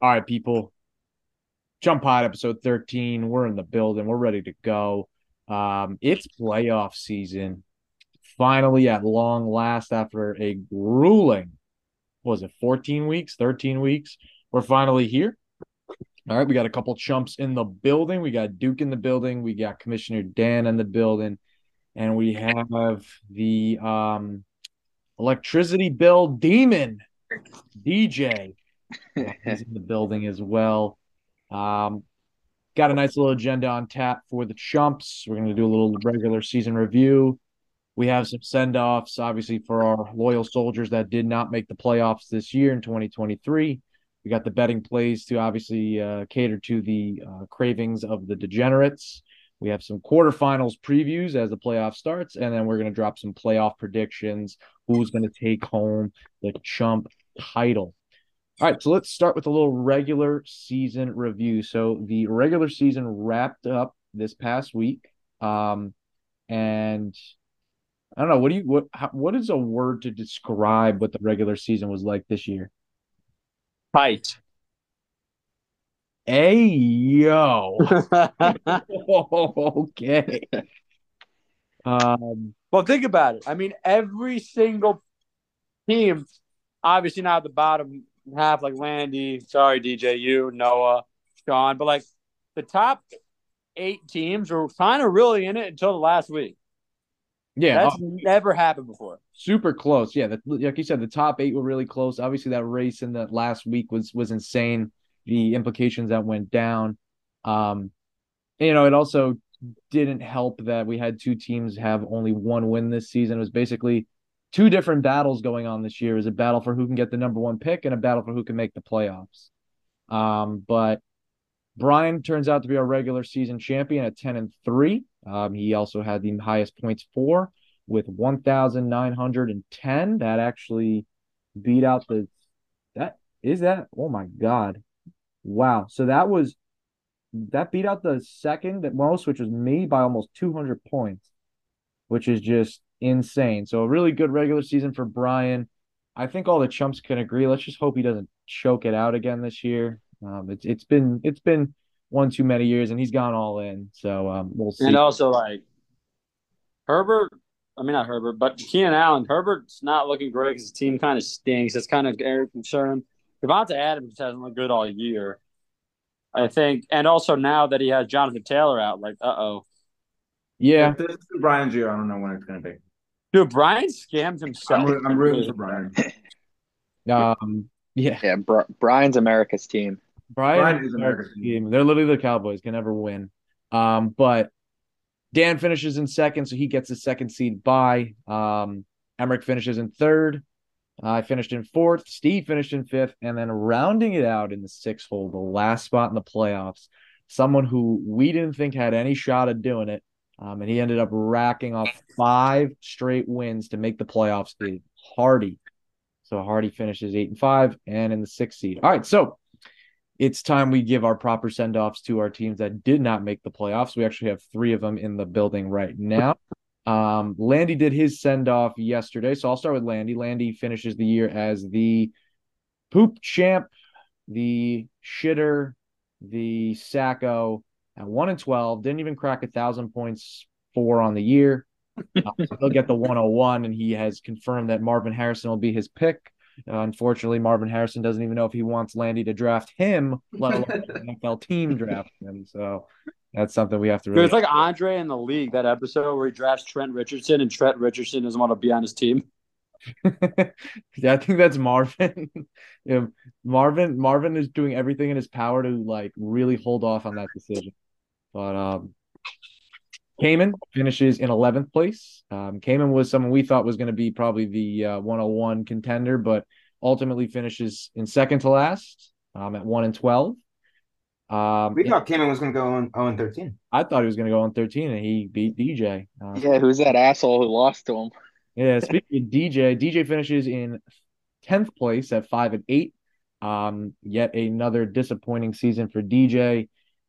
All right, people. Chump Pod episode 13. We're in the building. We're ready to go. Um, it's playoff season. Finally, at long last, after a grueling, was it 14 weeks, 13 weeks? We're finally here. All right, we got a couple chumps in the building. We got Duke in the building. We got Commissioner Dan in the building. And we have the um, electricity bill demon, DJ. He's in the building as well. Um, got a nice little agenda on tap for the chumps. We're going to do a little regular season review. We have some send offs, obviously, for our loyal soldiers that did not make the playoffs this year in 2023. We got the betting plays to obviously uh, cater to the uh, cravings of the degenerates. We have some quarterfinals previews as the playoff starts, and then we're going to drop some playoff predictions. Who's going to take home the chump title? All right, so let's start with a little regular season review. So the regular season wrapped up this past week, um, and I don't know what do you what how, what is a word to describe what the regular season was like this year? Tight. Hey yo, okay. Um, well, think about it. I mean, every single team, obviously not at the bottom half, like Landy, sorry, DJ, you, Noah, Sean, but like the top eight teams were kind of really in it until the last week. yeah, That's uh, never happened before. super close. Yeah, the, like you said, the top eight were really close. Obviously, that race in the last week was was insane. The implications that went down. Um, you know, it also didn't help that we had two teams have only one win this season. It was basically two different battles going on this year. is a battle for who can get the number one pick and a battle for who can make the playoffs. Um, but Brian turns out to be our regular season champion at 10 and 3. Um, he also had the highest points for with 1,910. That actually beat out the. That is that. Oh my God. Wow. So that was. That beat out the second at most, which was me by almost 200 points, which is just insane. So a really good regular season for Brian. I think all the chumps can agree. Let's just hope he doesn't choke it out again this year. Um, it's it's been it's been one too many years, and he's gone all in. So um, we'll see. And also, like Herbert, I mean not Herbert, but Keenan Allen. Herbert's not looking great because his team kind of stinks. It's kind of a concern. Davante Adams hasn't looked good all year. I think, and also now that he has Jonathan Taylor out, like, uh oh, yeah, If this is Brian's year, I don't know when it's going to be. Dude, Brian scammed himself. I'm, roo- I'm rooting for Brian. um, yeah. Yeah, Bri- Brian's America's team. Brian, Brian is is America's America's team. They're literally the Cowboys. Can never win. Um, but Dan finishes in second, so he gets the second seed by. Um, Emerick finishes in third. I finished in fourth. Steve finished in fifth, and then rounding it out in the sixth hole, the last spot in the playoffs. Someone who we didn't think had any shot at doing it, um, and he ended up racking off five straight wins to make the playoffs. Is Hardy. So Hardy finishes eight and five, and in the sixth seed. All right, so it's time we give our proper send offs to our teams that did not make the playoffs. We actually have three of them in the building right now. Um, Landy did his send off yesterday, so I'll start with Landy. Landy finishes the year as the poop champ, the shitter, the sacko at one and twelve. Didn't even crack a thousand points for on the year. Uh, he'll get the 101, and he has confirmed that Marvin Harrison will be his pick. Uh, unfortunately, Marvin Harrison doesn't even know if he wants Landy to draft him, let alone the NFL team draft him. So that's something we have to really. it's like Andre in the league, that episode where he drafts Trent Richardson and Trent Richardson doesn't want to be on his team. yeah, I think that's Marvin. yeah, Marvin. Marvin is doing everything in his power to like really hold off on that decision. But um, Cayman finishes in 11th place. Um, Cayman was someone we thought was going to be probably the uh, 101 contender, but ultimately finishes in second to last um, at 1 and 12. Um, We thought Cayman was going to go on 0 and 13. I thought he was going to go on 13 and he beat DJ. Uh, Yeah, who's that asshole who lost to him? Yeah, speaking of DJ, DJ finishes in 10th place at 5 and 8. Um, yet another disappointing season for DJ.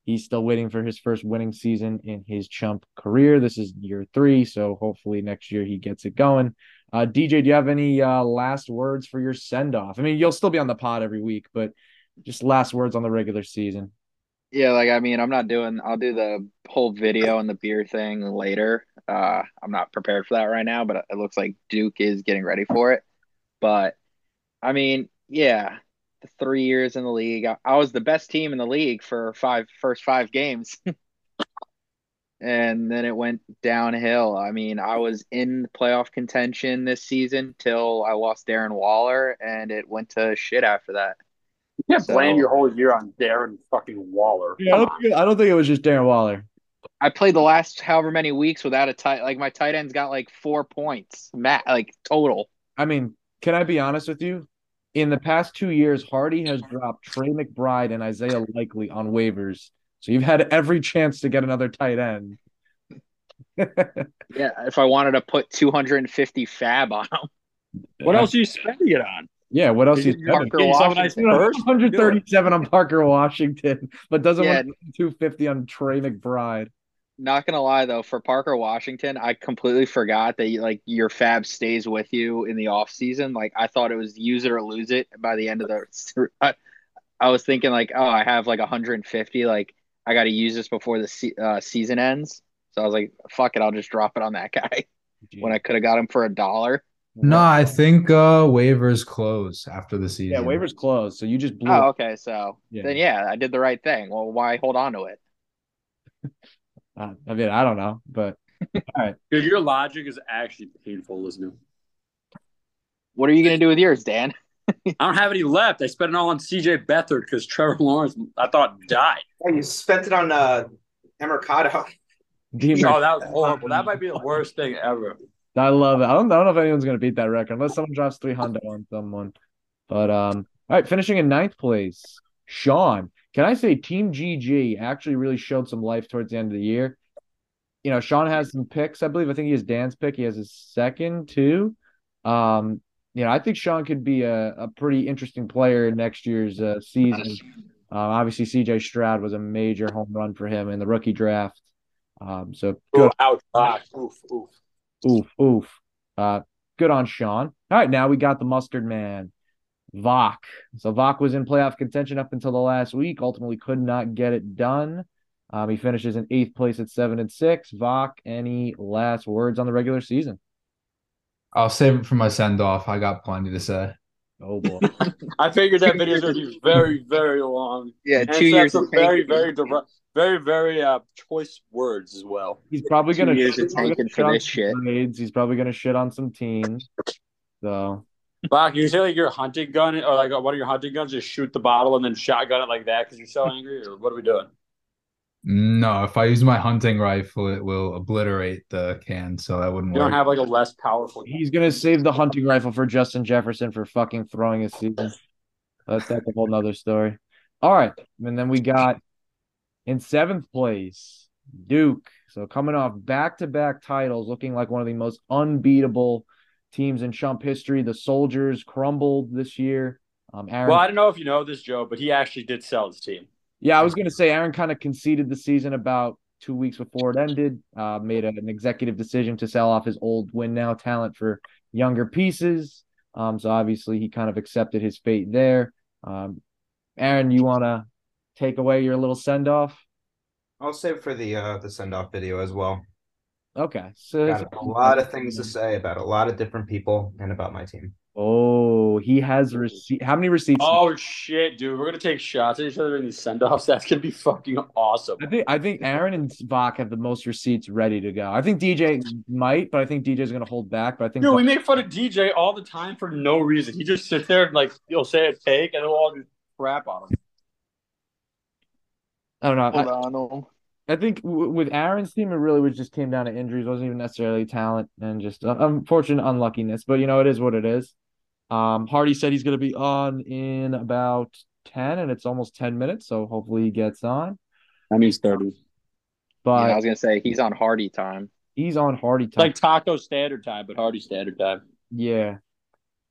He's still waiting for his first winning season in his chump career. This is year three, so hopefully next year he gets it going. Uh, DJ, do you have any uh, last words for your send off? I mean, you'll still be on the pod every week, but just last words on the regular season. Yeah, like I mean, I'm not doing. I'll do the whole video and the beer thing later. Uh, I'm not prepared for that right now, but it looks like Duke is getting ready for it. But I mean, yeah, three years in the league, I, I was the best team in the league for five first five games, and then it went downhill. I mean, I was in playoff contention this season till I lost Darren Waller, and it went to shit after that. You can't So- blame your whole year on Darren fucking Waller. Yeah, I don't, think, I don't think it was just Darren Waller. I played the last however many weeks without a tight. Like my tight end's got like four points, Matt, like total. I mean, can I be honest with you? In the past two years, Hardy has dropped Trey McBride and Isaiah Likely on waivers. So you've had every chance to get another tight end. Yeah, if I wanted to put 250 FAAB on him, What else are you spending it on? Yeah, what else spending? Parker Getting someone nice Washington. first? 137 on Parker Washington, but doesn't Yeah. want 250 on Trey McBride. Not gonna lie though, for Parker Washington, I completely forgot that like your FAAB stays with you in the off season. Like I thought it was use it or lose it by the end of the. I, I was thinking like, oh, I have like 150. Like I got to use this before the se- uh, season ends. So I was like, fuck it, I'll just drop it on that guy when I could have got him for a dollar. No, I think uh waivers close after the season. Yeah, waivers close. so you just blew. Oh, okay. So Yeah. then, yeah, I did the right thing. Well, why hold on to it? Uh, I mean, I don't know, but all right. Dude, your logic is actually painful listening. What are you gonna do with yours, Dan? I don't have any left. I spent it all on CJ Beathard because Trevor Lawrence, I thought, died. Oh, you spent it on uh Emercado. Dean Oh, that was horrible. That might be the worst thing ever. I love it. I don't, I don't know if anyone's gonna beat that record unless someone drops three hundred on someone. But um, all right, finishing in ninth place, Sean. Can I say Team GG actually really showed some life towards the end of the year? You know, Sean has some picks. I believe. I think he has Dan's pick. He has his second too. Um, you know, I think Sean could be a, a pretty interesting player in next year's uh, season. Um, obviously, CJ Stroud was a major home run for him in the rookie draft. Um, so good Ooh, ouch. Ah, oof, oof. Oof, oof. Uh, good on Sean. All right, now we got the mustard man, Vok. So Vok was in playoff contention up until the last week. Ultimately, could not get it done. Um, he finishes in eighth place at seven and six. Vok, any last words on the regular season? I'll save it for my send off. I got plenty to say. Oh boy. I figured that video is going to be very, very long. Yeah, And two it's years some of very, tanking. very, direct, very, very uh, choice words as well. He's probably gonna years of tanking for this some shit. grades. He's probably gonna shit on some teams. So Bach, you say like your hunting gun or like one of your hunting guns, just shoot the bottle and then shotgun it like that because you're so angry, or what are we doing? No, if I use my hunting rifle, it will obliterate the can, so that wouldn't work. You don't have like a less powerful. he's gonna save the hunting rifle for Justin Jefferson for fucking throwing his season. That's that's a whole nother story. All right, and then we got in seventh place Duke. So coming off back to back titles, looking like one of the most unbeatable teams in Chump history. The Soldiers crumbled this year. Um, Aaron, Well, I don't know if you know this, Joe, but he actually did sell his team. yeah, I was gonna say Aaron kind of conceded the season about two weeks before it ended. Uh, made an executive decision to sell off his old win now talent for younger pieces. Um, so obviously he kind of accepted his fate there. Um, Aaron, you want to take away your little send off? I'll save for the uh the send off video as well. Okay, so Got a lot of things to say about a lot of different people and about my team. Oh, he has receipt. How many receipts? Oh shit, dude! We're gonna take shots at each other in these send offs. That's gonna be fucking awesome. I think I think Aaron and Bach have the most receipts ready to go. I think DJ might, but I think DJ is going to hold back. But I think Dude, we make fun of DJ all the time for no reason. He just sits there and like he'll say a take, and then we'll all just crap on him. I don't know. Hold I, on. I think w- with Aaron's team, it really was just came down to injuries. It wasn't even necessarily talent and just uh, unfortunate unluckiness. But you know, it is what it is. Um, Hardy said he's going to be on in about ten, and it's almost ten minutes, so hopefully he gets on. I mean, he's thirty. But Yeah, I was gonna say he's on Hardy time. he's on Hardy It's time. like Taco Standard Time, but Hardy Standard Time. Yeah.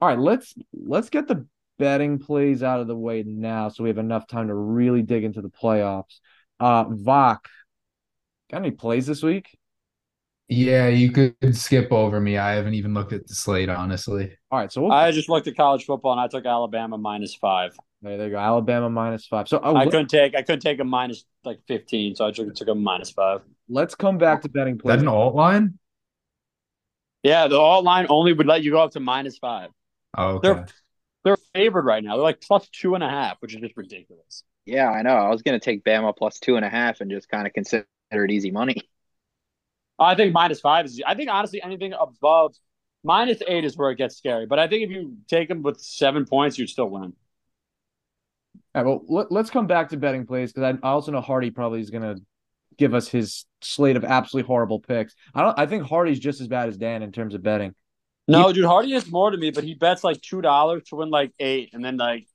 All right, let's let's get the betting plays out of the way now so we have enough time to really dig into the playoffs. Uh Vok, got any plays this week? Yeah, you could skip over me. I haven't even looked at the slate, honestly. All right, so we'll I just looked at college football and I took Alabama minus five. There, there you go. Alabama minus five. So oh, I let- couldn't take I couldn't take a minus like fifteen, so I took took a minus five. let's come back to betting Is that plays. an alt line? Yeah, the alt line only would let you go up to minus five. Oh, okay. They're they're favored right now. They're like plus two and a half, which is just ridiculous. Yeah, I know. I was gonna take Bama plus two and a half and just kind of consider it easy money. I think minus five is. I think honestly, anything above minus eight is where it gets scary. But I think if you take them with seven points, you'd still win. All right, well, let, let's come back to betting plays because I, I also know Hardy probably is going to give us his slate of absolutely horrible picks. I don't. I think Hardy's just as bad as Dan in terms of betting. No, dude, Hardy is more to me, but he bets like two dollars to win like eight, and then like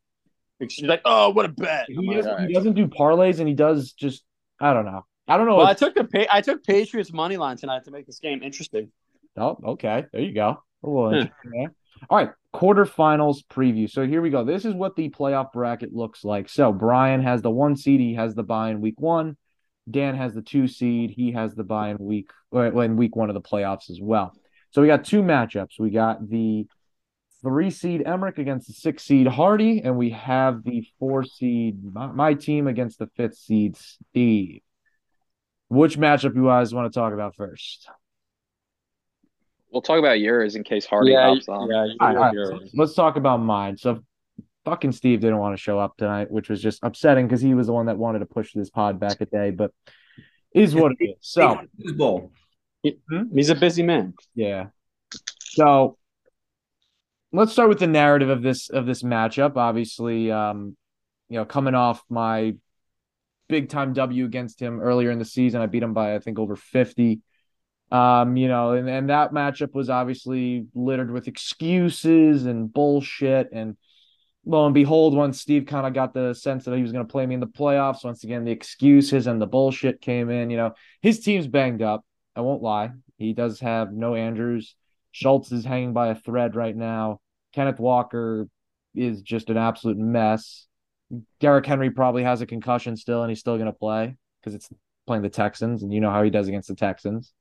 he's like, "Oh, what a bet!" He, oh like, doesn't, "All right." he doesn't do parlays, and he does just. I don't know. I don't know. Well, I took the pa- I took Patriots money line tonight to make this game interesting. Oh, okay. There you go. A little Yeah. All right. Quarterfinals preview. So here we go. This is what the playoff bracket looks like. So Brian has the one seed. He has the buy in week one. Dan has the two seed. He has the buy in week well, in week one of the playoffs as well. So we got two matchups. We got the three seed Emerick against the six seed Hardy, and we have the four seed my, my team against the fifth seed Steve. Which matchup you guys want to talk about first? We'll talk about yours in case Hardy yeah, hops on. yeah, All right, all right, you're- let's talk about mine. So, fucking Steve didn't want to show up tonight, which was just upsetting because he was the one that wanted to push this pod back a day, but is what it is. So, Who's he's a busy man. yeah. So, let's start with the narrative of this of this matchup. Obviously, um, you know, coming off my big time W against him earlier in the season, I beat him by I think over fifty. Um, you know, and, and that matchup was obviously littered with excuses and bullshit. And lo and behold, once Steve kind of got the sense that he was going to play me in the playoffs, once again, the excuses and the bullshit came in. You know, his team's banged up. I won't lie. He does have no Andrews. Schultz is hanging by a thread right now. Kenneth Walker is just an absolute mess. Derrick Henry probably has a concussion still, and he's still going to play because it's playing the Texans, and you know how he does against the Texans.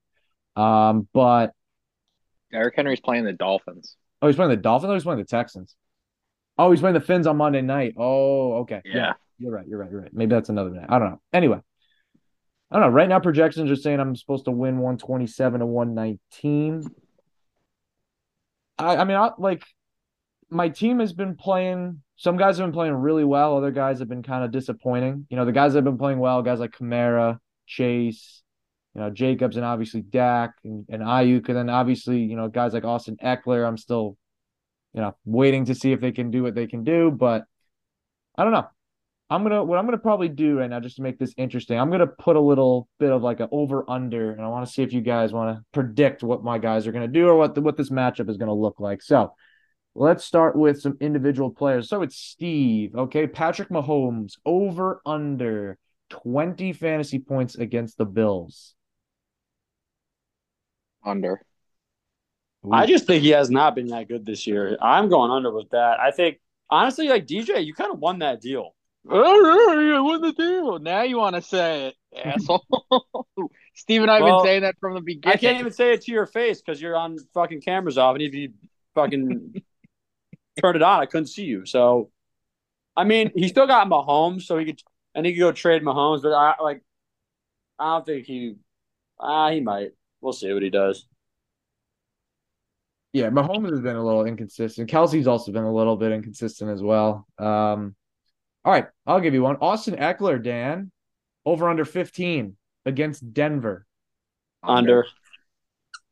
Um, but Derrick Henry's playing the Dolphins. oh, he's playing the Dolphins. Oh, he's playing the Texans. Oh, he's playing the Finns on Monday night. Oh, okay. Yeah. you're right. You're right. You're right. Maybe that's another night. I don't know. Anyway, I don't know. Right now, projections are saying I'm supposed to win 127 to 119. I, I mean, I like my team has been playing. Some guys have been playing really well. Other guys have been kind of disappointing. You know, the guys that have been playing well, guys like Kamara, Chase, you know, Jacobs, and obviously Dak and, and Aiyuk, and then obviously, you know, guys like Austin Ekeler. I'm still, you know, waiting to see if they can do what they can do, but I don't know. I'm gonna what I'm gonna probably do right now just to make this interesting. I'm gonna put a little bit of like an over under, and I want to see if you guys want to predict what my guys are gonna do or what the, what this matchup is gonna look like. So let's start with some individual players. So it's Steve. Okay, Patrick Mahomes over under 20 fantasy points against the Bills. Under. I just think he has not been that good this year. I'm going under with that. I think honestly, like DJ, you kind of won that deal. Oh, I won the deal. Now you want to say it, asshole. Steve and I have Well, been saying that from the beginning. I can't even say it to your face because you're on fucking cameras off, and if you fucking turned it on, I couldn't see you. So, I mean, he still got Mahomes, so he could, and he could go trade Mahomes, but I like, I don't think he, ah, he might. We'll see what he does. Yeah, Mahomes has been a little inconsistent. Kelce's also been a little bit inconsistent as well. Um, all right, I'll give you one. Austin Ekeler, Dan, over under 15 against Denver. Under.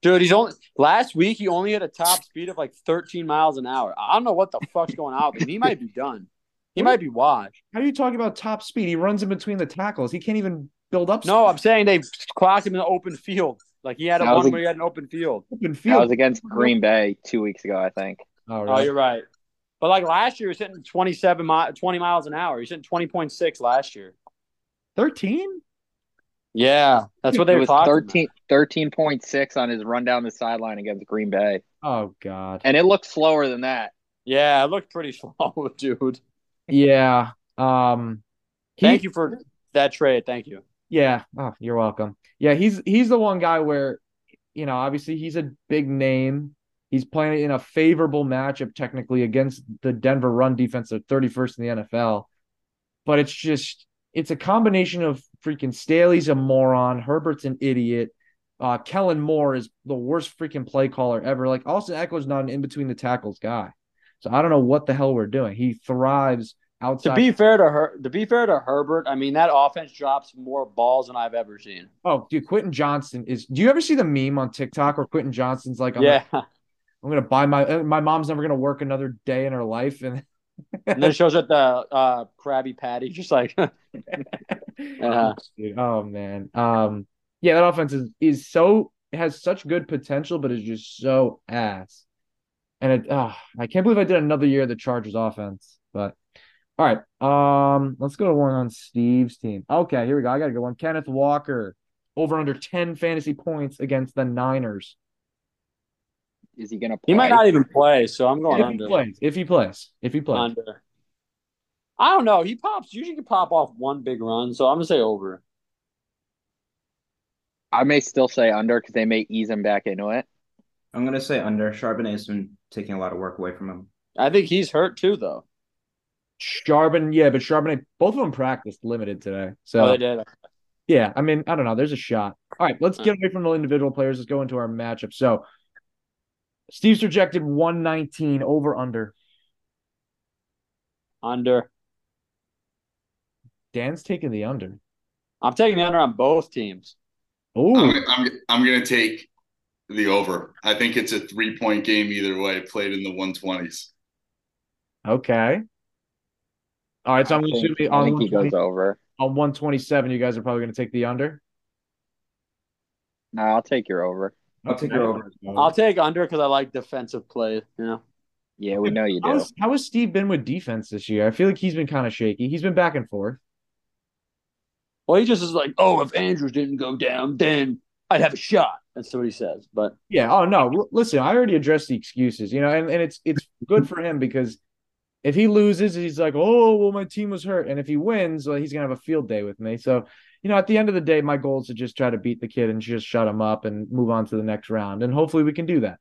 Dude, he's only last week. He only had a top speed of like 13 miles an hour. I don't know what the fuck's going on with him. He might be done. He might be washed. How are you talking about top speed? He runs in between the tackles. He can't even build up No, I'm saying they clocked him in the open field. Like he had a That one a- where he had an open field. open That field. was against Green Bay two weeks ago, I think. Oh, Oh, you're right. But like last year, he was hitting 27 mi- 20 miles an hour. He's hitting 20.6 last year. 13? Yeah, that's what It they were was talking. 13, 13.6 on his run down the sideline against Green Bay. Oh, God. And it looked slower than that. Yeah, it looked pretty slow, dude. Yeah. Um, he- Thank you for that trade. Thank you. Yeah. Oh, you're welcome. Yeah, he's he's the one guy where, you know, obviously he's a big name. He's playing in a favorable matchup technically against the Denver run defense at 31st in the NFL. But it's just it's a combination of freaking Staley's a moron, Herbert's an idiot. Uh, Kellen Moore is the worst freaking play caller ever. Like Austin Ekeler's not an in between the tackles guy. So I don't know what the hell we're doing. He thrives outside. To be fair to her, to be fair to Herbert, I mean that offense drops more balls than I've ever seen. oh, dude, Quentin Johnston is. Do you ever see the meme on TikTok where Quentin Johnston's like, I'm yeah, gonna, I'm gonna buy my uh, my mom's never gonna work another day in her life, and and then it shows at the uh, Krabby Patty, just like Uh-huh. Oh man. Um, yeah, that offense is is so has such good potential, but is just so ass. And it, uh, I can't believe I did another year of the Chargers offense. But all right, um, let's go to one on Steve's team. Okay, here we go. I got to go one. Kenneth Walker over under ten fantasy points against the Niners. Is he gonna play? he might not even play. So I'm going If he under. plays, if he plays, if he plays. Under. I don't know. He pops. Usually can pop off one big run, so I'm gonna say over. I may still say under because they may ease him back into it. I'm gonna say under. Charbonnet's been taking a lot of work away from him. I think he's hurt too, though. Charbon, yeah, but Charbonnet, both of them practiced limited today. So Oh, they did. Yeah, I mean, I don't know. There's a shot. All right, let's get away from the individual players. Let's go into our matchup. So, Steve's projected 119 over under. Under. Dan's taking the under. I'm taking the under on both teams. Oh, I'm, I'm, I'm going to take the over. I think it's a three point game either way, played in the 120s. okay. All right, so I'm I assuming think, I on, think he goes over. on 127, you guys are probably going to take the under. No, I'll take your over. I'll take your over. I'll take under because I like defensive play. You know, Yeah, we know you do. how has Steve been with defense this year? I feel like he's been kind of shaky. He's been back and forth. Well, he just is like, oh, if Andrews didn't go down, then I'd have a shot. That's what he says. But Yeah. Oh no. Listen, I already addressed the excuses. You know, and, and it's it's good for him because if he loses, he's like, oh well, my team was hurt, and if he wins, well, he's gonna have a field day with me. So, you know, at the end of the day, my goal is to just try to beat the kid and just shut him up and move on to the next round, and hopefully we can do that.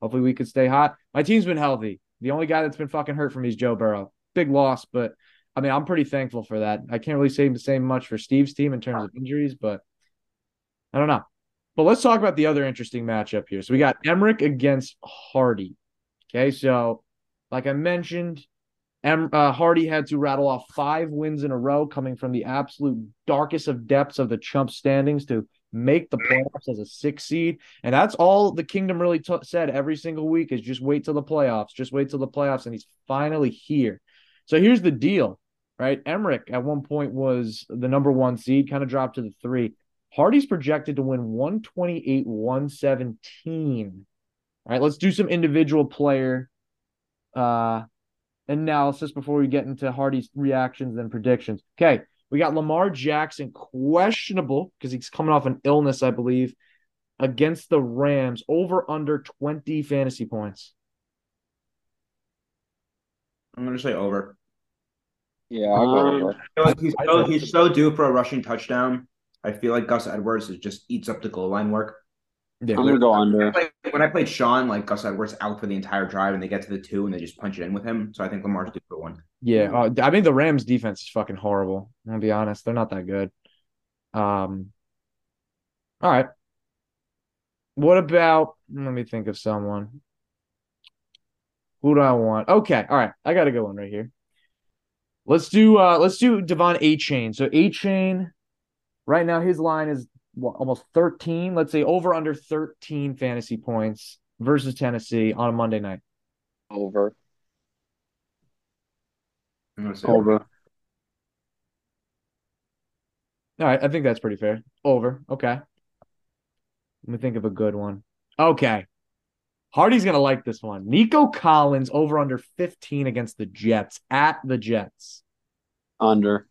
Hopefully we can stay hot. My team's been healthy. The only guy that's been fucking hurt for me is Joe Burrow. Big loss, but I mean, I'm pretty thankful for that. I can't really say say much for Steve's team in terms of injuries, but I don't know. But let's talk about the other interesting matchup here. So we got Emerick against Hardy. Okay, so like I mentioned, em- uh, Hardy had to rattle off five wins in a row, coming from the absolute darkest of depths of the chump standings to make the playoffs as a six seed. And that's all the kingdom really t- said every single week is just wait till the playoffs, just wait till the playoffs, and he's finally here. So here's the deal, right? Emerick at one point was the number one seed, kind of dropped to the three. Hardy's projected to win 128 117. All right, let's do some individual player uh analysis before we get into Hardy's reactions and predictions. Okay, we got Lamar Jackson questionable because he's coming off an illness, I believe, against the Rams over under 20 fantasy points. I'm gonna say over. Yeah, I'll go Um. I feel like he's so he's so due for a rushing touchdown. I feel like Gus Edwards is just eats up the goal line work. Yeah, I'm gonna go When I under. played, when I played Sean, like Gus Edwards out for the entire drive, and they get to the two, and they just punch it in with him. So I think Lamar's due for one. Yeah, uh, I mean the Rams defense is fucking horrible. I'm gonna be honest, they're not that good. Um, all right. What about? Let me think of someone. Who do I want? Okay, all right. I got a good one right here. Let's do. uh Let's do De'Von Achane. So A Chain, right now his line is what, almost 13. Let's say over under 13 fantasy points versus Tennessee on a Monday night. Over. I'm gonna say Over. All right, I think that's pretty fair. Over. Okay. Let me think of a good one. Okay. Hardy's going to like this one. Nico Collins over under 15 against the Jets at the Jets. Under.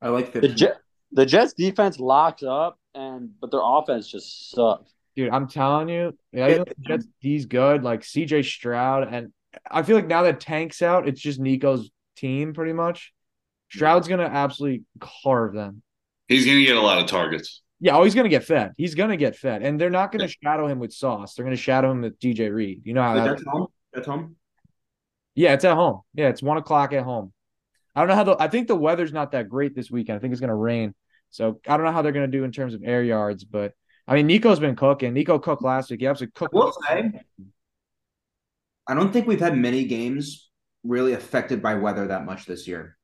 I like The 15. Jet, the Jets defense locked up, and but their offense just sucks. Dude, I'm telling you, yeah, you know, the Jets D's good, like CJ Stroud and I feel like now that Tank's out, it's just Nico's team pretty much. Stroud's going to absolutely carve them. He's going to get a lot of targets. Yeah, oh, he's gonna get fed. He's gonna get fed, and they're not gonna shadow him with Sauce. They're gonna shadow him with DJ Reed. You know how that's home. That's home. Yeah, it's at home. Yeah, it's one o'clock at home. I don't know how the. I think the weather's not that great this weekend. I think it's gonna rain, so I don't know how they're gonna do in terms of air yards. But I mean, Nico's been cooking. Nico cooked last week. He absolutely cooked. I will say, I don't think we've had many games really affected by weather that much this year.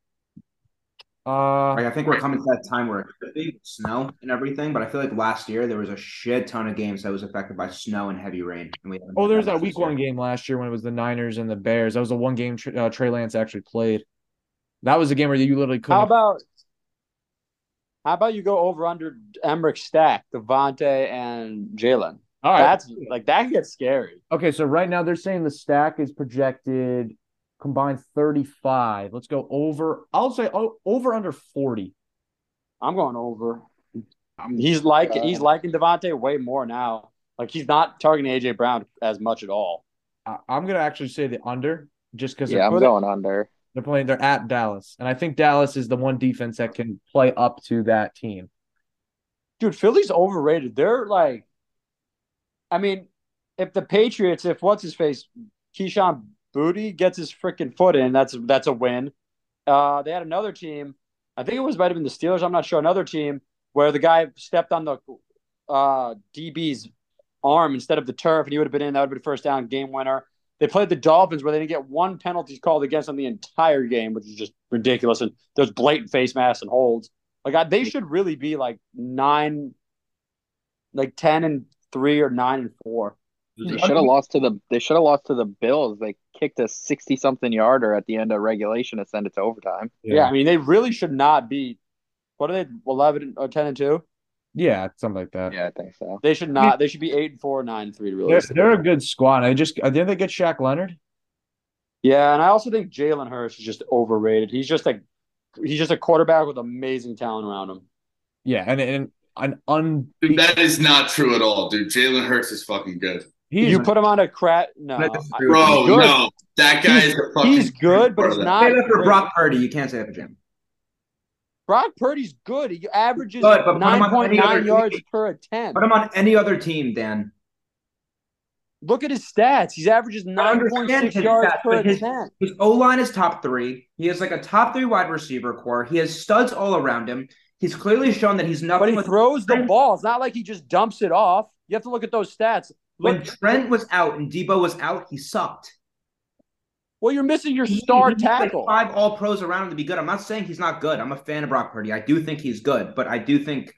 Uh, Like I think we're coming to that time where it could be snow and everything, but I feel like last year there was a shit ton of games that was affected by snow and heavy rain. And we oh, had there was that this week one game last year when it was the Niners and the Bears. That was the one game Tr- uh, Trey Lance actually played. That was a game where you literally couldn't. How about how about you go over under Emerick stack, Devontae and Jalen? All right. That's like that gets scary. Okay, so right now they're saying the stack is projected combined 35. Let's go over. I'll say oh, over under 40. I'm going over. He's like uh, he's liking Devontae way more now. Like he's not targeting AJ Brown as much at all. I, I'm gonna actually say the under just because Yeah, I'm they're, going under. they're playing. They're at Dallas, and I think Dallas is the one defense that can play up to that team. Dude, Philly's overrated. They're like, I mean, if the Patriots, if what's his face, Kayshon Boutte gets his freaking foot in, that's that's a win. Uh, they had another team. I think it was might have been the Steelers. I'm not sure. Another team where the guy stepped on the uh, DB's arm instead of the turf, and he would have been in. That would have been first down, game winner. They played the Dolphins where they didn't get one penalty called against them the entire game, which is just ridiculous. And there's blatant face masks and holds. Like I, they should really be like nine, like ten and three or nine and four. They should have lost to the. They should have lost to the Bills. They kicked a sixty-something yarder at the end of regulation to send it to overtime. Yeah. I mean they really should not be. What are they? Eleven or ten and two? yeah, something like that. Yeah, I think so. They should not. They should be eight and four, nine and three. They're, Really. they're a good squad. I just uh, didn't they get Shaq Leonard? Yeah, and I also think Jalen Hurts is just overrated. He's just like he's just a quarterback with amazing talent around him. Yeah, and and an un. Dude, that is not true at all, dude. Jalen Hurts is fucking good. He's you put him on a crat. No, That I- is Bro, no. That guy He's- is a fucking he's good, but he's not- Say that for Brock Purdy. You can't say that for Jim. Brock Purdy's good. He averages Good, but nine on point any other nine yards team. per attempt. Put him on any other team, Dan. Look at his stats. He averages I nine point understand six his yards stats, per his- attempt. His O line is top three. He has like a top three wide receiver core. He has studs all around him. He's clearly shown that he's But nothing he with throws the Trent- ball. It's not like he just dumps it off. You have to look at those stats. When Look, Trent was out and Deebo was out, he sucked. well, you're missing your star he like, tackle. five all pros around him to be good. I'm not saying he's not good. I'm a fan of Brock Purdy. I do think he's good, but I do think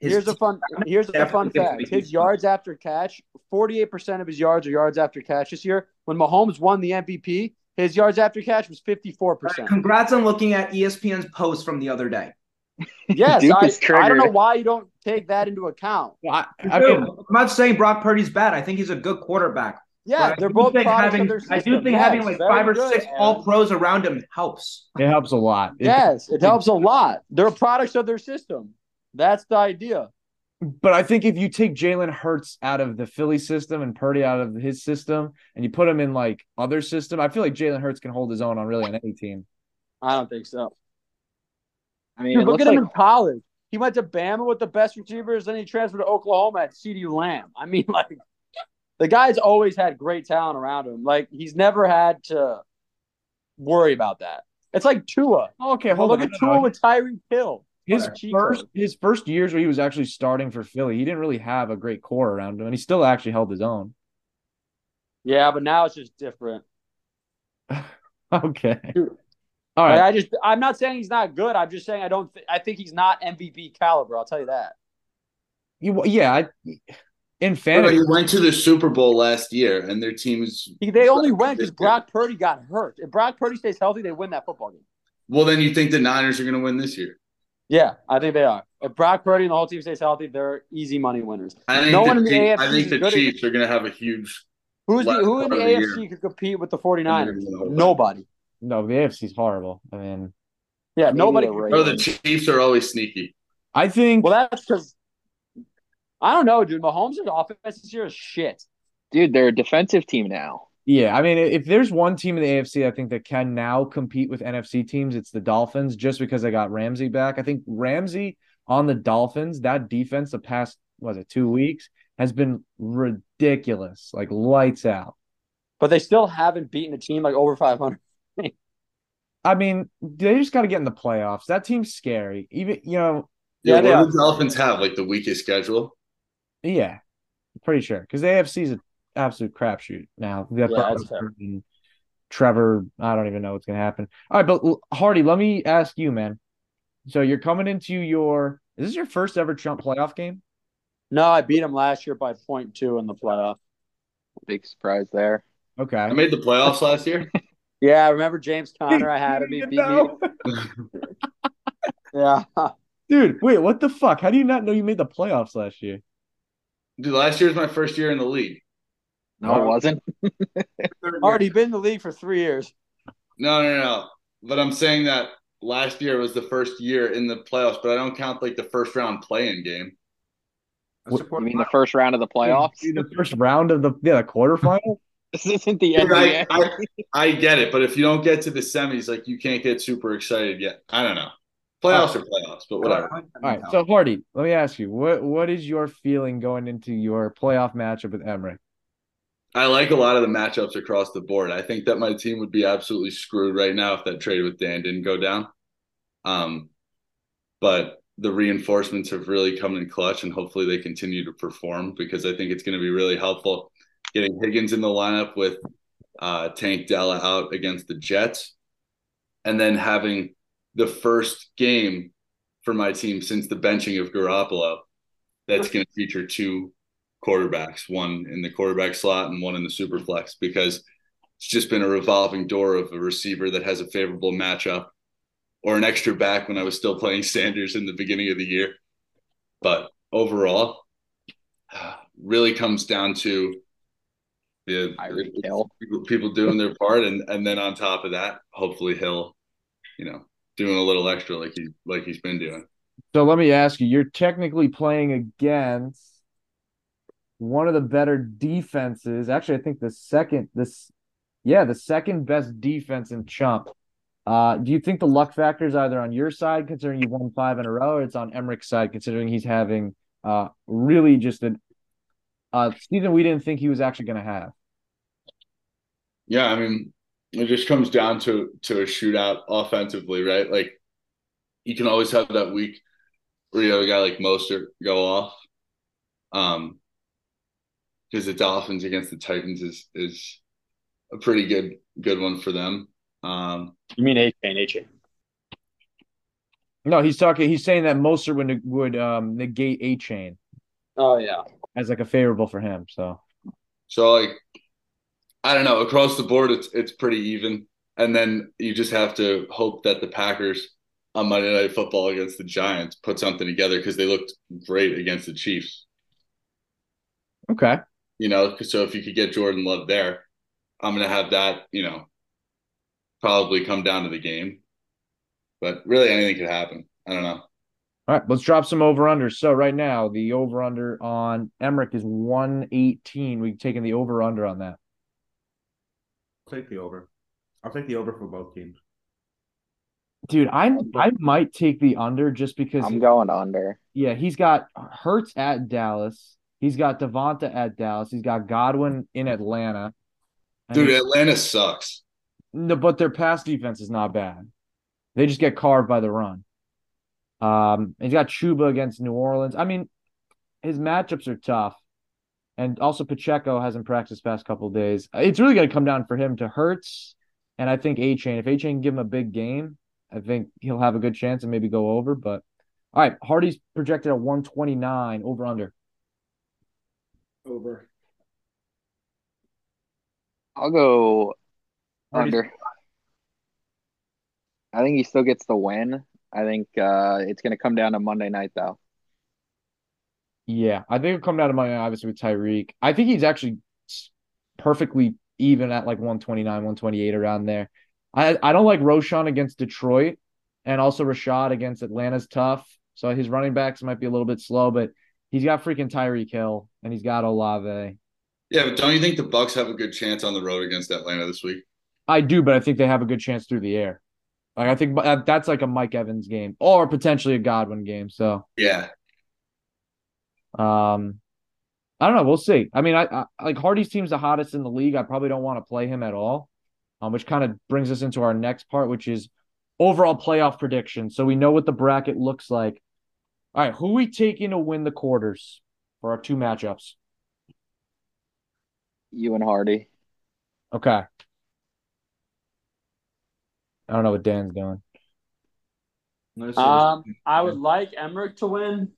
his Here's a fun. Here's a fun definitely gives him fact. His yards after catch, 48 percent of his yards are yards after catch this year. When Mahomes won the MVP, his yards after catch was 54 percent. Congrats on looking at ESPN's post from the other day. Yes, Duke I, is I don't know why you don't take that into account. I, I I mean, am not saying Brock Purdy's bad. I think he's a good quarterback. Yeah, they're both having, of their I do think Yes, having like five or good, six Aaron. all pros around him helps. it helps a lot. It- Yes, it helps a lot. They're products of their system. That's the idea. But I think if you take Jalen Hurts out of the Philly system and Purdy out of his system, and you put him in like other system, I feel like Jalen Hurts can hold his own on really on any team. I don't think so. I mean, Dude, look looks at him in college. He went to Bama with the best receivers, then he transferred to Oklahoma at CeeDee Lamb. I mean, like, the guy's always had great talent around him. Like, he's never had to worry about that. It's like Tua. Okay, Well, hold look on. at Tua with Tyreek Hill. his first his first years where he was actually starting for Philly, he didn't really have a great core around him, and he still actually held his own. Yeah, but now it's just different. Okay. Dude. All Like. I just, I'm not saying he's not good. I'm just saying I don't. Th- I think he's not MVP caliber. I'll tell you that. You, yeah, I, in Bro, fantasy, he went to the Super Bowl last year, and their team is. He, they only went because Brock Purdy got hurt. If Brock Purdy stays healthy, they win that football game. Well, then you think the Niners are going to win this year? Yeah, I think they are. If Brock Purdy and the whole team stays healthy, they're easy money winners. I think No the, one in the Chiefs- AFC I think the good at- Chiefs are going to have a huge. Who's the, who in the part of the AFC could compete with the 49ers? Nobody. Nobody. no, the AFC's horrible. I mean, Yeah, Maybe nobody. the Oh, the Chiefs are always sneaky. I think well, that's because I don't know, dude. Mahomes' offense this year is shit. dude, they're a defensive team now. Yeah, I mean, if there's one team in the AFC I think that can now compete with NFC teams, it's the Dolphins, just because they got Ramsey back. I think Ramsey on the Dolphins, that defense the past was it two weeks has been ridiculous, like lights out. But they still haven't beaten a team like over 500. I mean, they just got to get in the playoffs. That team's scary. Even you know, Yeah, Yeah, what uh, do the Dolphins have? Like the weakest schedule? yeah, pretty sure because the AFC's an absolute crapshoot now. Yeah, that's Burrow Trevor. I don't even know what's gonna happen. All right, but Hardy, let me ask you, man. So you're coming into your is this your first ever Chump playoff game? No, I beat him last year by two in the playoff. Big surprise there. Okay. I made the playoffs last year. Yeah, I remember James Conner. I had him. He beat me. Yeah. Dude, wait, what the fuck? How do you not know you made the playoffs last year? Dude, last year was my first year in the league. No, it wasn't. Already been in the league for three years. No, no, no. But I'm saying that last year was the first year in the playoffs, but I don't count like the first round play-in game. I support You mean the first round of the playoffs? Dude, the first round of the yeah, the quarterfinal? This isn't the Dude, I, I, I get it, but if you don't get to the semis, like you can't get super excited yet. I don't know. Playoffs are playoffs, but whatever. All right, so Hardy, let me ask you, what what is your feeling going into your playoff matchup with Emerick? I like a lot of the matchups across the board. I think that my team would be absolutely screwed right now if that trade with Dan didn't go down. Um, but the reinforcements have really come in clutch, and hopefully they continue to perform because I think it's going to be really helpful getting Higgins in the lineup with uh, Tank Della out against the Jets, and then having the first game for my team since the benching of Garoppolo that's going to feature two quarterbacks, one in the quarterback slot and one in the super flex, because it's just been a revolving door of a receiver that has a favorable matchup or an extra back when I was still playing Sanders in the beginning of the year. But overall, really comes down to the Tyreek Hill. people, people doing their part, and and then on top of that, hopefully Hill, you know, doing a little extra like he like he's been doing. So let me ask you, you're technically playing against one of the better defenses. Actually, I think the second this yeah, the second best defense in chump. Uh, do you think the luck factor is either on your side, considering you won five in a row, or it's on Emerick's side, considering he's having uh really just a uh season we didn't think he was actually going to have? Yeah, I mean, it just comes down to to a shootout offensively, right? Like you can always have that week where you have a guy like Mostert go off. Um because the Dolphins against the Titans is is a pretty good good one for them. Um You mean A chain, Achane. No, he's talking. He's saying that Moser would would um negate Achane Oh yeah. as like a favorable for him. So so like I don't know, across the board it's it's pretty even. And then you just have to hope that the Packers on Monday Night Football against the Giants put something together because they looked great against the Chiefs. okay, you know. So if you could get Jordan Love there, I'm gonna have that, you know, probably come down to the game. But really, anything could happen. I don't know. all right. Let's drop some over unders. So right now the over under on Emerick is one eighteen. We've taken the over under on that. I'll take the over. I'll take the over for both teams. Dude, I I might take the under just because I'm going under. yeah, he's got Hurts at Dallas. He's got Devonta at Dallas. He's got Godwin in Atlanta. And Dude, he- Atlanta sucks. No, but their pass defense is not bad. They just get carved by the run. Um, he's got Chuba against New Orleans. I mean, his matchups are tough. And also Pacheco hasn't practiced past couple days. It's really going to come down for him to Hurts, and I think Achane. If Achane can give him a big game, I think he'll have a good chance and maybe go over. But all right, Hardy's projected at 129 over under. Over. I'll go Hardy's- under. I think he still gets the win. I think uh, it's going to come down to Monday night, though. Yeah, I think it'll come down to money, obviously, with Tyreek. I think he's actually perfectly even at like 129, 128 around there. I, I don't like Roschon against Detroit and also Rachaad against Atlanta's tough. So his running backs might be a little bit slow, but he's got freaking Tyreek Hill and he's got Olave. Yeah, but don't you think the Bucs have a good chance on the road against Atlanta this week? I do, but I think they have a good chance through the air. Like I think uh, that's like a Mike Evans game or potentially a Godwin game. So Yeah. Um, I don't know. We'll see. I mean, I, I like Hardy's team's the hottest in the league. I probably don't want to play him at all. Um, which kind of brings us into our next part, which is overall playoff prediction. So we know what the bracket looks like. All right, who we taking to win the quarters for our two matchups? You and Hardy. Okay. I don't know what Dan's doing. Um, I would like Emerick to win,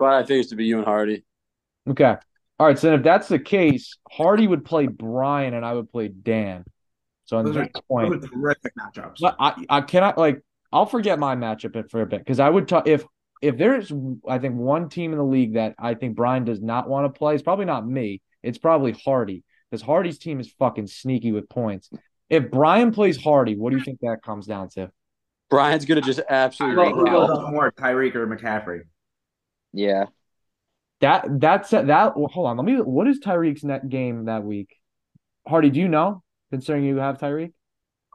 but I think it's to be you and Hardy. Okay. All right. So then if that's the case, Hardy would play Brian and I would play Dan. So on Those are- that Those point, are terrific matchups. but I, I cannot like I'll forget my matchup for a bit because I would talk if if there's I think one team in the league that I think Brian does not want to play, it's probably not me. It's probably Hardy because Hardy's team is fucking sneaky with points. If Brian plays Hardy, what do you think that comes down to? Brian's gonna just absolutely Who goes more, Tyreek or McCaffrey? Yeah. That that's that. well, hold on, let me. What is Tyreek's net game that week? Hardy, do you know? Considering you have Tyreek.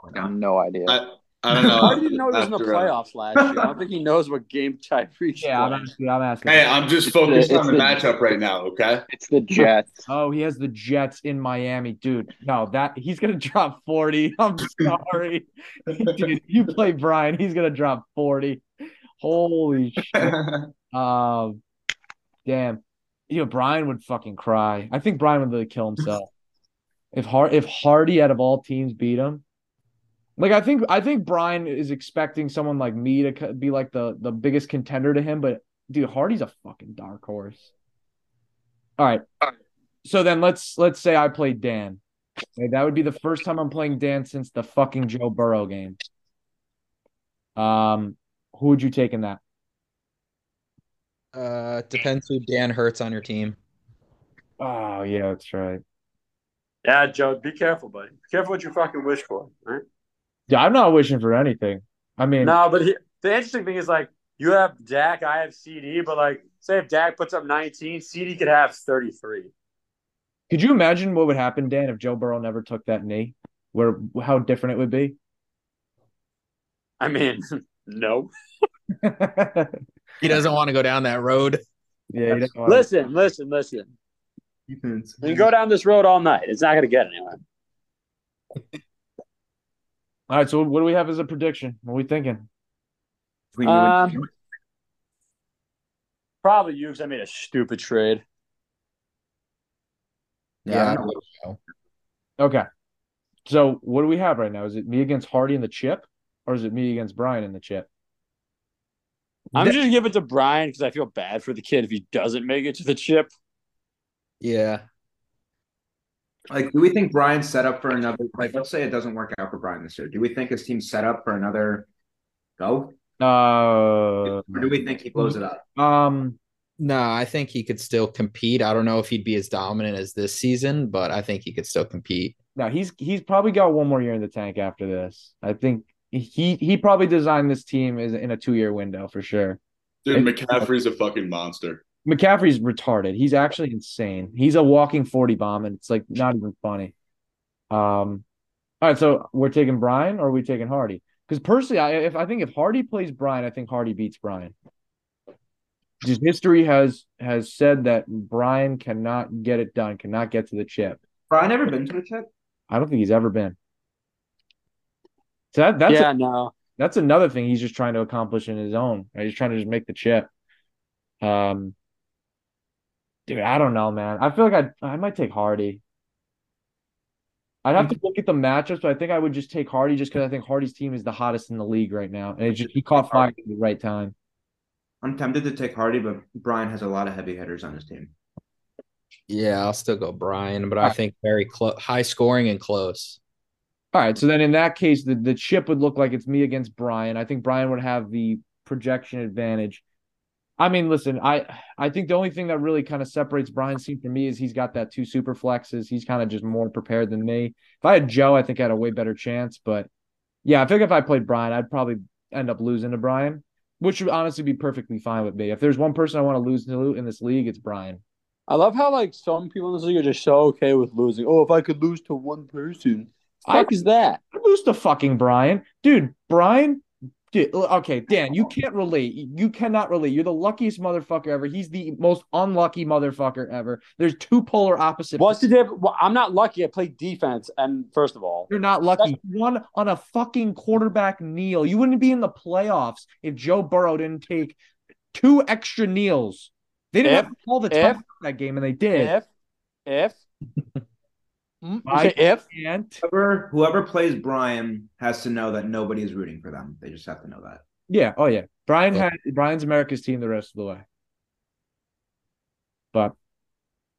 I got no idea. I, I don't know. I didn't know he was in the uh, playoffs last year. I don't think he knows what game Tyreek. Yeah, I'm asking. I'm asking. Hey, I'm just focused It's on the the- matchup right now, okay? it's the Jets. Oh, he has the Jets in Miami, dude. No, that he's gonna drop forty. I'm sorry, dude. You play Brian, he's gonna drop forty. Holy shit! Um, damn. You know, Brian would fucking cry. I think Brian would really kill himself if Har if Hardy out of all teams beat him. Like I think I think Brian is expecting someone like me to co- be like the the biggest contender to him, but dude, Hardy's a fucking dark horse. All right. So then let's let's say I played Dan. Okay, that would be the first time I'm playing Dan since the fucking Joe Burrow game. Um, who would you take in that? Uh, depends who Dan hurts on your team. Oh yeah, that's right. Yeah, Joe, be careful, buddy. Be careful what you fucking wish for. Right? Yeah, I'm not wishing for anything. I mean, No, but he, the interesting thing is like you have Dak, I have CD, but like say if Dak puts up 19, CD could have 33. could you imagine what would happen, Dan, if Joe Burrow never took that knee? Where how different it would be? I mean, no. yeah, He doesn't want to go down that road. he doesn't to- Listen, listen, listen. Defense. We can go down this road all night. It's not going to get anywhere. All right, so what do we have as a prediction? What are we thinking? Between you and- Um, Probably you because I made a stupid trade. Yeah. Yeah. Okay. So what do we have right now? Is it me against Hardy and the chip, or is it me against Brian and the chip? I'm just going to give it to Brian because I feel bad for the kid if he doesn't make it to the chip. Yeah. Like, do we think Brian's set up for another? Like, let's say it doesn't work out for Brian this year. Do we think his team's set up for another go, Uh, or do we think he blows it up? um, No, I think he could still compete. I don't know if he'd be as dominant as this season, but I think he could still compete. no, he's he's probably got one more year in the tank after this. I think he he probably designed this team is in a two year window for sure. Dude, McCaffrey's a fucking monster. McCaffrey's retarded. He's actually insane. He's a walking 40 bomb, and it's like not even funny. Um, all right, so we're taking Brian or are we taking Hardy? Because personally, I if I think if Hardy plays Brian, I think Hardy beats Brian. Just history has has said that Brian cannot get it done, cannot get to the chip. Brian ever been to the chip? I don't think he's ever been. So that, that's yeah, no. that's another thing he's just trying to accomplish in his own. Right? He's trying to just make the chip. Um, dude, I don't know, man. I feel like I I might take Hardy. I'd have to look at the matchups, but I think I would just take Hardy just because I think Hardy's team is the hottest in the league right now, and it just he caught fire at the right time. I'm tempted to take Hardy, but Brian has a lot of heavy hitters on his team. Yeah, I'll still go Brian, but I think very close, high scoring and close. All right, so then in that case, the the chip would look like it's me against Brian. I think Brian would have the projection advantage. I mean, listen, I I think the only thing that really kind of separates Brian's team from me is he's got that two super flexes. He's kind of just more prepared than me. If I had Joe, I think I had a way better chance. But yeah, I think if I played Brian, I'd probably end up losing to Brian, which would honestly be perfectly fine with me. If there's one person I want to lose to in this league, it's Brian. I love how like some people in this league are just so okay with losing. Oh, if I could lose to one person, I fuck is that? I lose to fucking Brian, dude. Brian, dude. Okay, Dan, you can't relate. You cannot relate. You're the luckiest motherfucker ever. He's the most unlucky motherfucker ever. There's two polar opposite. What's the difference? Well, I'm not lucky. I played defense, and first of all, You're not lucky. Won on a fucking quarterback kneel. You wouldn't be in the playoffs if Joe Burrow didn't take two extra kneels. They didn't If- have to call the time that game, and they did. if if Hmm? I- Okay, if And Whoever whoever plays Brian has to know that nobody is rooting for them. They just have to know that. yeah, oh yeah, Brian Yeah. had Brian's America's team the rest of the way. But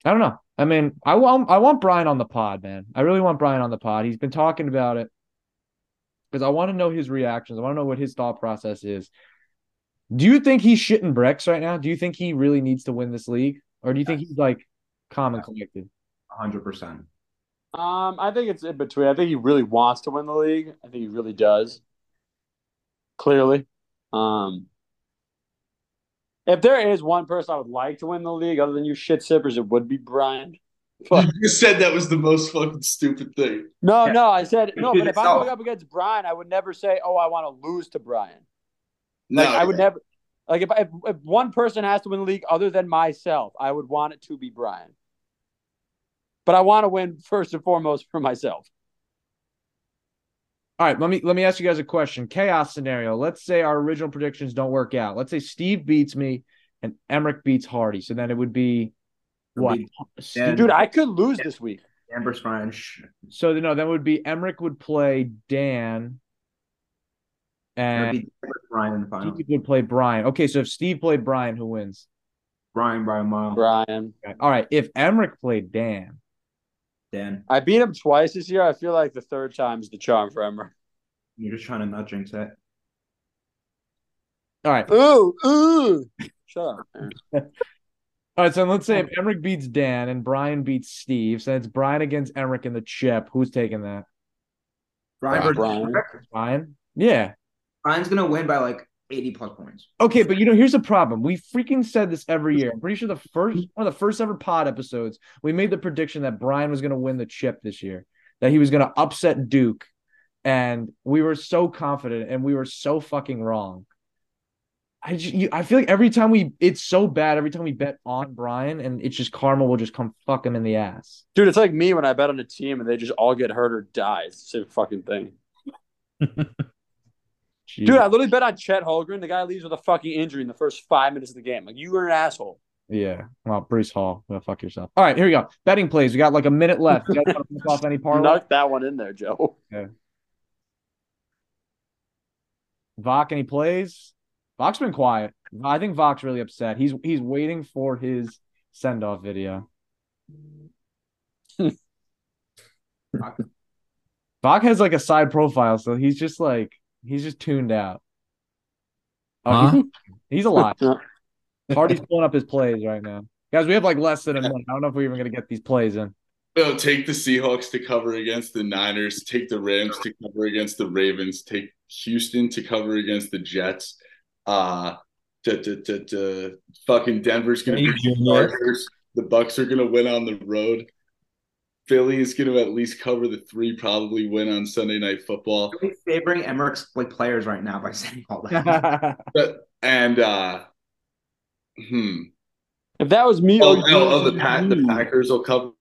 I don't know. I mean, I want I want Brian on the pod, man. I really want Brian on the pod. He's been talking about it because I want to know his reactions. I want to know what his thought process is. Do you think he's shitting bricks right now? Do you think he really needs to win this league, or do you think he's like calm and collected? hundred percent. Um, I think it's in between. I think he really wants to win the league. I think he really does. Clearly, um, if there is one person I would like to win the league other than you shit sippers, it would be Brian. But You said that was the most fucking stupid thing. no, Yeah. no, I said no. But if I'm going up against Brian, I would never say, "Oh, I want to lose to Brian." No, Like I would never like if, if if one person has to win the league other than myself, I would want it to be Brian. But I want to win first and foremost for myself. All right, let me let me ask you guys a question. Chaos scenario. Let's say our original predictions don't work out. Let's say Steve beats me and Emerick beats Hardy. So then it would be what? be Dude, I could lose this week. Amber's French. So no, then would be Emerick would play Dan, and Brian in the final. Steve would play Brian. Okay, so if Steve played Brian, who wins? Brian, Brian Mile, Brian. Okay. All right, if Emerick played Dan, Dan. I beat him twice this year. I feel like the third time is the charm for Emmer. You're just trying to not jinx it. all right, Ooh, ooh. Shut up. all right. So let's say if Emerick beats Dan and Brian beats Steve, so it's Brian against Emerick in the chip. Who's taking that? Brian, Brian. versus Brian. Emerick. Brian. Yeah. Brian's gonna win by like 80 plus points. Okay, but you know, here's the problem. We freaking said this every year. I'm pretty sure the first one of the first ever pod episodes, we made the prediction that Brian was going to win the chip this year, that he was going to upset Duke, and we were so confident, and we were so fucking wrong. I just, you, I feel like every time we, it's so bad. Every time we bet on Brian, and it's just karma will just come fuck him in the ass. Dude, it's like me when I bet on a team and they just all get hurt or die. It's the same fucking thing. Jeez. Dude, I literally bet on Chet Holmgren. The guy leaves with a fucking injury in the first five minutes of the game. Like, you were an asshole. yeah. Well, Bruce Hall, go fuck yourself. All right, here we go. Betting plays. We got like a minute left. You guys want to pick off any parlay? Knock that one in there, Joe. Yeah. Vok any plays? Vok's been quiet. I think Vok's really upset. He's he's waiting for his send off video. Vok has like a side profile, so he's just like he's just tuned out. Oh, Huh? he's, he's alive. Hardy's pulling up his plays right now. Guys, we have like less than a minute. I don't know if we're even gonna get these plays in. No, take the Seahawks to cover against the Niners. Take the Rams to cover against the Ravens. Take Houston to cover against the Jets. Uh, to, to, to, to fucking Denver's gonna Hey, beat the Junior. The Bucs are gonna win on the road. Philly is gonna at least cover the three. Probably win on Sunday Night Football. You're favoring Emerick's like players right now by saying all that. But and uh, hmm. If that was me, Oh oh, no! Oh, the Pat, the Packers will cover